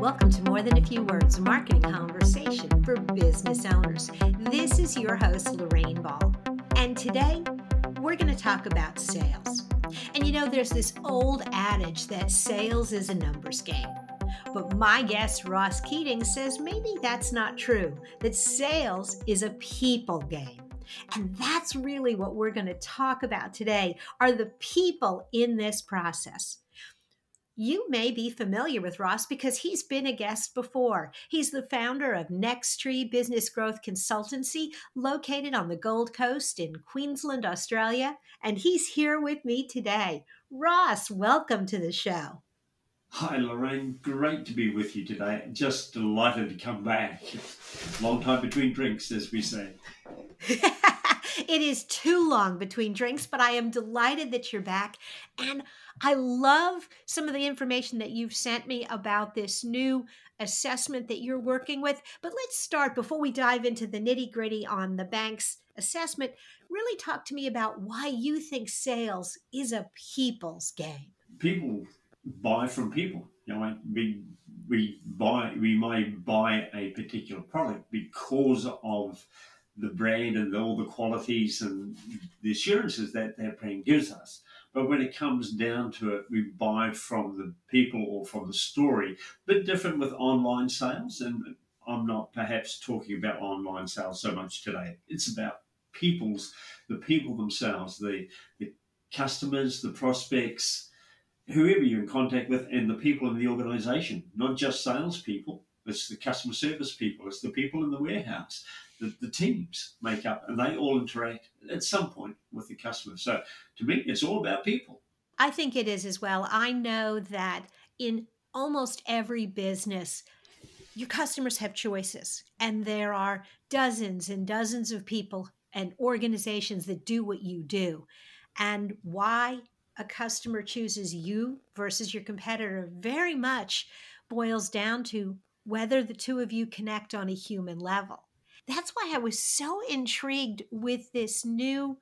Welcome to More Than a Few Words, a marketing conversation for business owners. This is your host, Lorraine Ball. And today, we're going to talk about sales. And you know, there's this old adage that sales is a numbers game. But my guest, Ross Keating, says maybe that's not true, that sales is a people game. And that's really what we're going to talk about today are the people in this process. You may be familiar with Ross because he's been a guest before. He's the founder of Next Tree Business Growth Consultancy, located on the Gold Coast in Queensland, Australia, and he's here with me today. Ross, welcome to the show. Hi, Lorraine. Great to be with you today. Just delighted to come back. Long time between drinks, as we say. it is too long between drinks, but I am delighted that you're back. And I love some of the information that you've sent me about this new assessment that you're working with. But let's start before we dive into the nitty gritty on the bank's assessment. Really talk to me about why you think sales is a people's game. People buy from people. You know, we we buy we may buy a particular product because of the brand and all the qualities and the assurances that that brand gives us. But when it comes down to it, we buy from the people or from the story. Bit different with online sales, and I'm not perhaps talking about online sales so much today. It's about people's, the people themselves, the, the customers, the prospects, whoever you're in contact with, and the people in the organization, not just salespeople. It's the customer service people, it's the people in the warehouse, the, the teams make up, and they all interact at some point customer. So to me, it's all about people. I think it is as well. I know that in almost every business, your customers have choices, and there are dozens and dozens of people and organizations that do what you do. And why a customer chooses you versus your competitor very much boils down to whether the two of you connect on a human level. That's why I was so intrigued with this new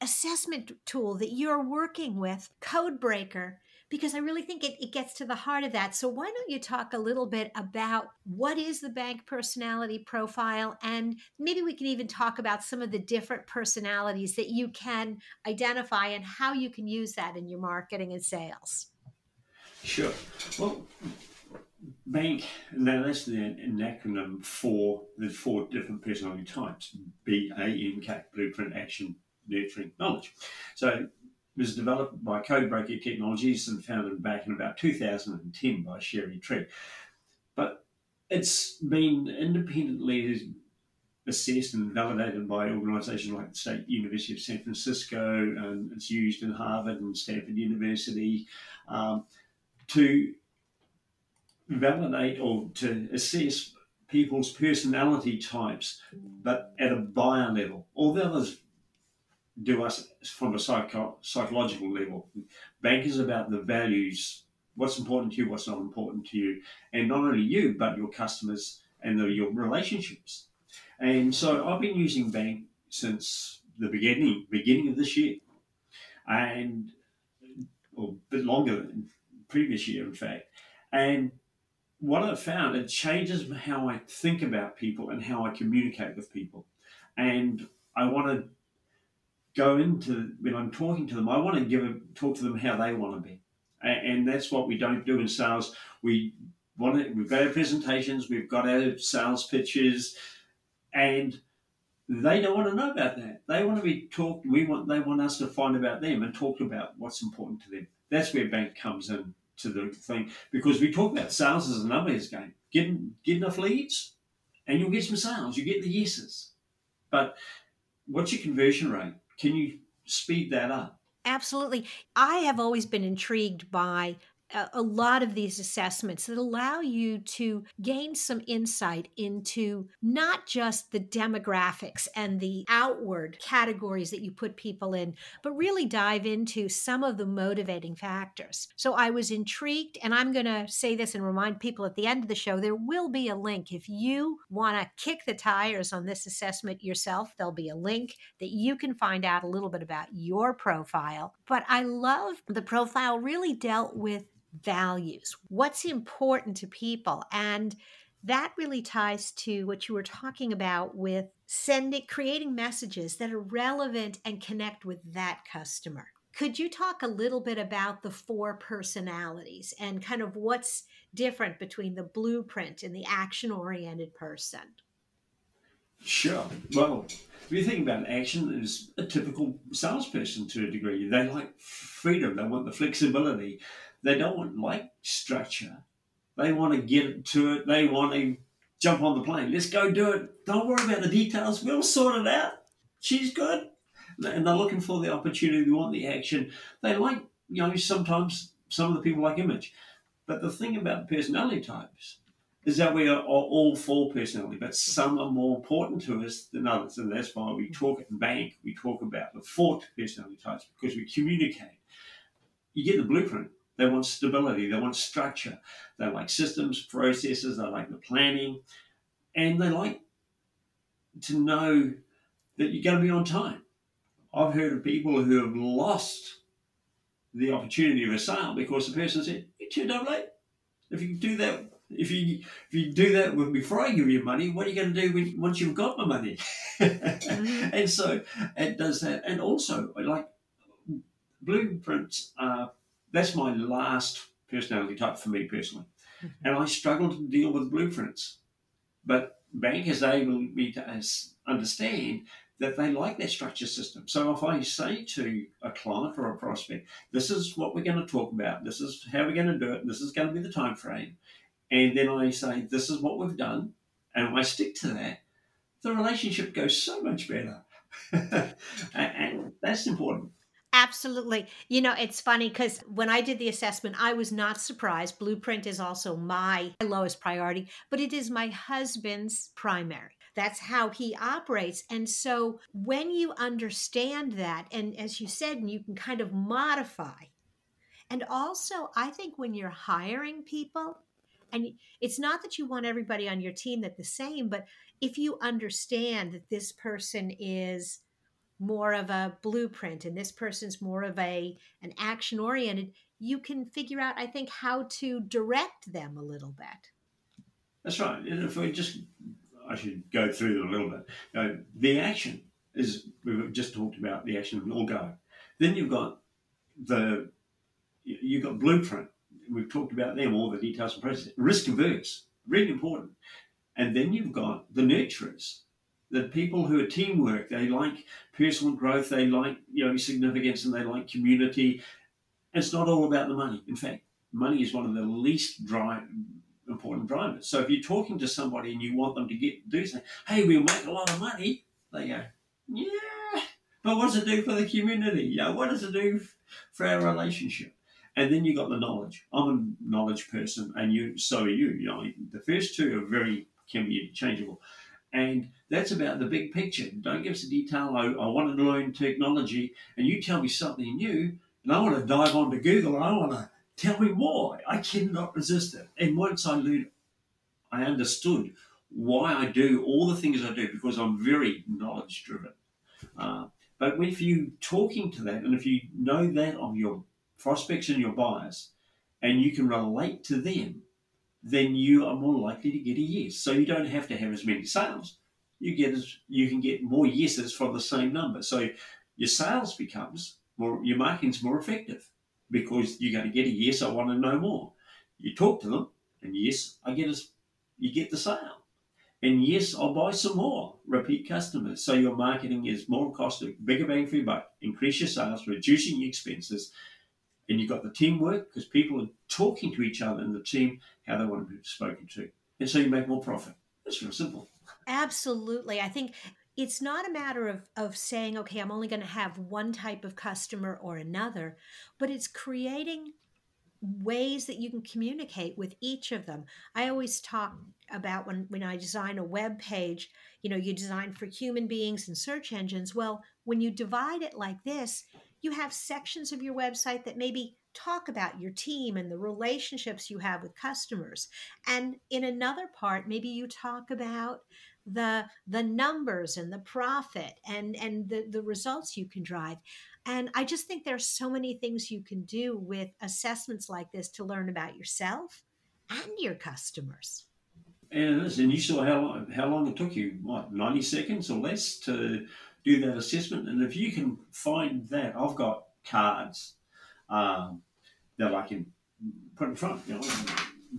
assessment tool that you're working with, Codebreaker, because I really think it, it gets to the heart of that. So, why don't you talk a little bit about what is the bank personality profile? And maybe we can even talk about some of the different personalities that you can identify and how you can use that in your marketing and sales. Sure. Well, bank now that's the, acronym for the four different personality types b a n c blueprint action nurturing knowledge so it was developed by codebreaker technologies and founded back in about 2010 by Cheri Tree but it's been independently assessed and validated by organizations like the state university of san francisco and it's used in harvard and stanford university um, to validate or to assess people's personality types, but at a buyer level. All the others do us from a psycho- psychological level. Bank is about the values, what's important to you, what's not important to you, and not only you, but your customers and the, your relationships. And so I've been using Bank since the beginning, beginning of this year, and or a bit longer than previous year, in fact. And what I've found, it changes how I think about people and how I communicate with people. And I want to go into when I'm talking to them, I want to give a, talk to them how they want to be. And, and that's what we don't do in sales. We want to, we've got our presentations, we've got our sales pitches, and they don't want to know about that. They want to be talked. We want they want us to find about them and talk about what's important to them. That's where bank comes in to the thing because we talk about sales as a numbers game. Get, get enough leads and you'll get some sales. You get the yeses. But what's your conversion rate? Can you speed that up? Absolutely. I have always been intrigued by a lot of these assessments that allow you to gain some insight into not just the demographics and the outward categories that you put people in, but really dive into some of the motivating factors. So I was intrigued, and I'm going to say this and remind people at the end of the show there will be a link. If you want to kick the tires on this assessment yourself, there'll be a link that you can find out a little bit about your profile. But I love the profile really dealt with values, what's important to people. And that really ties to what you were talking about with sending creating messages that are relevant and connect with that customer. Could you talk a little bit about the four personalities and kind of what's different between the blueprint and the action oriented person? Sure. Well, if you think about action as a typical salesperson to a degree, they like freedom, they want the flexibility, they don't like structure. They want to get to it, they want to jump on the plane. Let's go do it. Don't worry about the details, we'll sort it out. She's good. And they're looking for the opportunity, they want the action. They like, you know, sometimes some of the people like image. But the thing about personality types is that we are all for personality, but some are more important to us than others. And that's why we talk at the bank, we talk about the four personality types because we communicate. You get the blueprint. They want stability, they want structure, they like systems, processes, they like the planning, and they like to know that you're going to be on time. I've heard of people who have lost the opportunity of a sale because the person said, You're too damn late. If you do that if you if you do that with before I give you money, what are you going to do when, once you've got my money? mm-hmm. And so it does that. And also, like blueprints, uh, that's my last personality type for me personally. And I struggle to deal with blueprints. But bank has able me to understand that they like that structure system. So if I say to a client or a prospect, this is what we're going to talk about, this is how we're going to do it, this is going to be the time frame, and then I say, this is what we've done, and I stick to that, the relationship goes so much better. and that's important. Absolutely. You know, it's funny because when I did the assessment, I was not surprised. Blueprint is also my lowest priority, but it is my husband's primary. That's how he operates. And so when you understand that, and as you said, and you can kind of modify, and also I think when you're hiring people, and it's not that you want everybody on your team that the same but if you understand that this person is more of a blueprint and this person's more of a an action oriented you can figure out i think how to direct them a little bit. That's right. And if we just i should go through them a little bit. You know, the action is we've just talked about the action all go then you've got the you've got blueprint. We've talked about them, all the details and process. Risk averse, really important. And then you've got the nurturers, the people who are teamwork. They like personal growth, they like you know significance, and they like community. It's not all about the money. In fact, money is one of the least drive, important drivers. So if you're talking to somebody and you want them to get do something, hey, we'll make a lot of money. They go, yeah, but what does it do for the community? You know, what does it do for our relationship? And then you got the knowledge. I'm a knowledge person, and you so are you. You know, the first two are very can be interchangeable. And that's about the big picture. Don't give us a detail. I, I want to learn technology, and you tell me something new, and I want to dive onto Google, and I want to tell me why. I cannot resist it. And once I learned, I understood why I do all the things I do because I'm very knowledge driven. Uh, but if you talking to that, and if you know that of your prospects and your buyers, and you can relate to them, then you are more likely to get a yes. So you don't have to have as many sales. You get you can get more yeses from the same number. So your sales becomes more your marketing's more effective because you're going to get a yes, I want to know more. You talk to them, and yes, I get a, you get the sale. And yes, I'll buy some more repeat customers. So your marketing is more cost, bigger bang for your buck, increase your sales, reducing your expenses, and you've got the teamwork because people are talking to each other in the team how they want to be spoken to. And so you make more profit. It's real simple. Absolutely. I think it's not a matter of, of saying, okay, I'm only going to have one type of customer or another, but it's creating ways that you can communicate with each of them. I always talk about when, when I design a web page, you know, you design for human beings and search engines. Well, when you divide it like this, you have sections of your website that maybe talk about your team and the relationships you have with customers. And in another part, maybe you talk about the the numbers and the profit and and the, the results you can drive and i just think there's so many things you can do with assessments like this to learn about yourself and your customers and and you saw how long, how long it took you, what, 90 seconds or less to do that assessment. And if you can find that, I've got cards um, that I can put in front. You know,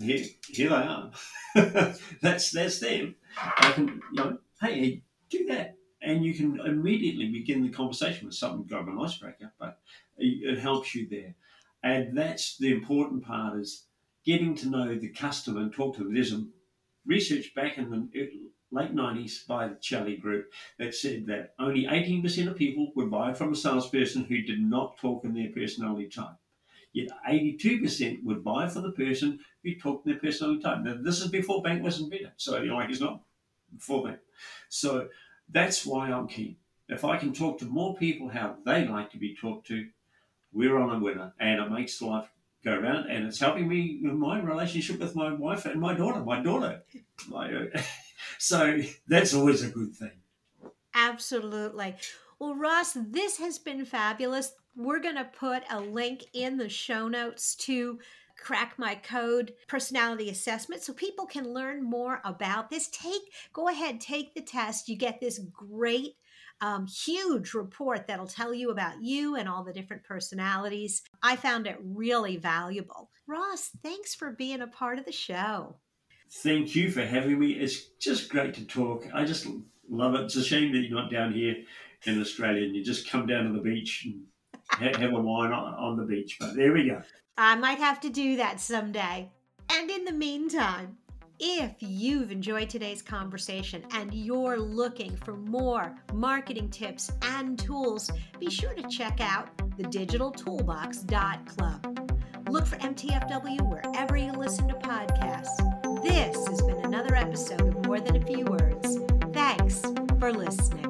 here, here they are. that's that's them. I can, you know, hey, do that, and you can immediately begin the conversation with something of an icebreaker, but it, it helps you there. And that's the important part is getting to know the customer and talk to them. There's a research back in the late 90s by the Charlie Group that said that only 18% of people would buy from a salesperson who did not talk in their personality type. Yet 82% would buy for the person who talked in their personality type. Now, this is before bank was invented, so you know, like it's not before that. So that's why I'm keen. If I can talk to more people how they like to be talked to, we're on a winner, and it makes life go around, and it's helping me in my relationship with my wife and my daughter. My daughter, my, uh, so that's always a good thing. Absolutely. Well, Ross, this has been fabulous. We're going to put a link in the show notes to crack my code personality assessment so people can learn more about this take go ahead take the test you get this great um, huge report that'll tell you about you and all the different personalities. I found it really valuable. Ross, thanks for being a part of the show. Thank you for having me. It's just great to talk. I just love it. It's a shame that you're not down here in Australia and you just come down to the beach and have a wine on the beach. But there we go. I might have to do that someday. And in the meantime, if you've enjoyed today's conversation and you're looking for more marketing tips and tools, be sure to check out thedigitaltoolbox.club. Look for MTFW wherever you listen to podcasts. This has been another episode of More Than a Few Words. Thanks for listening.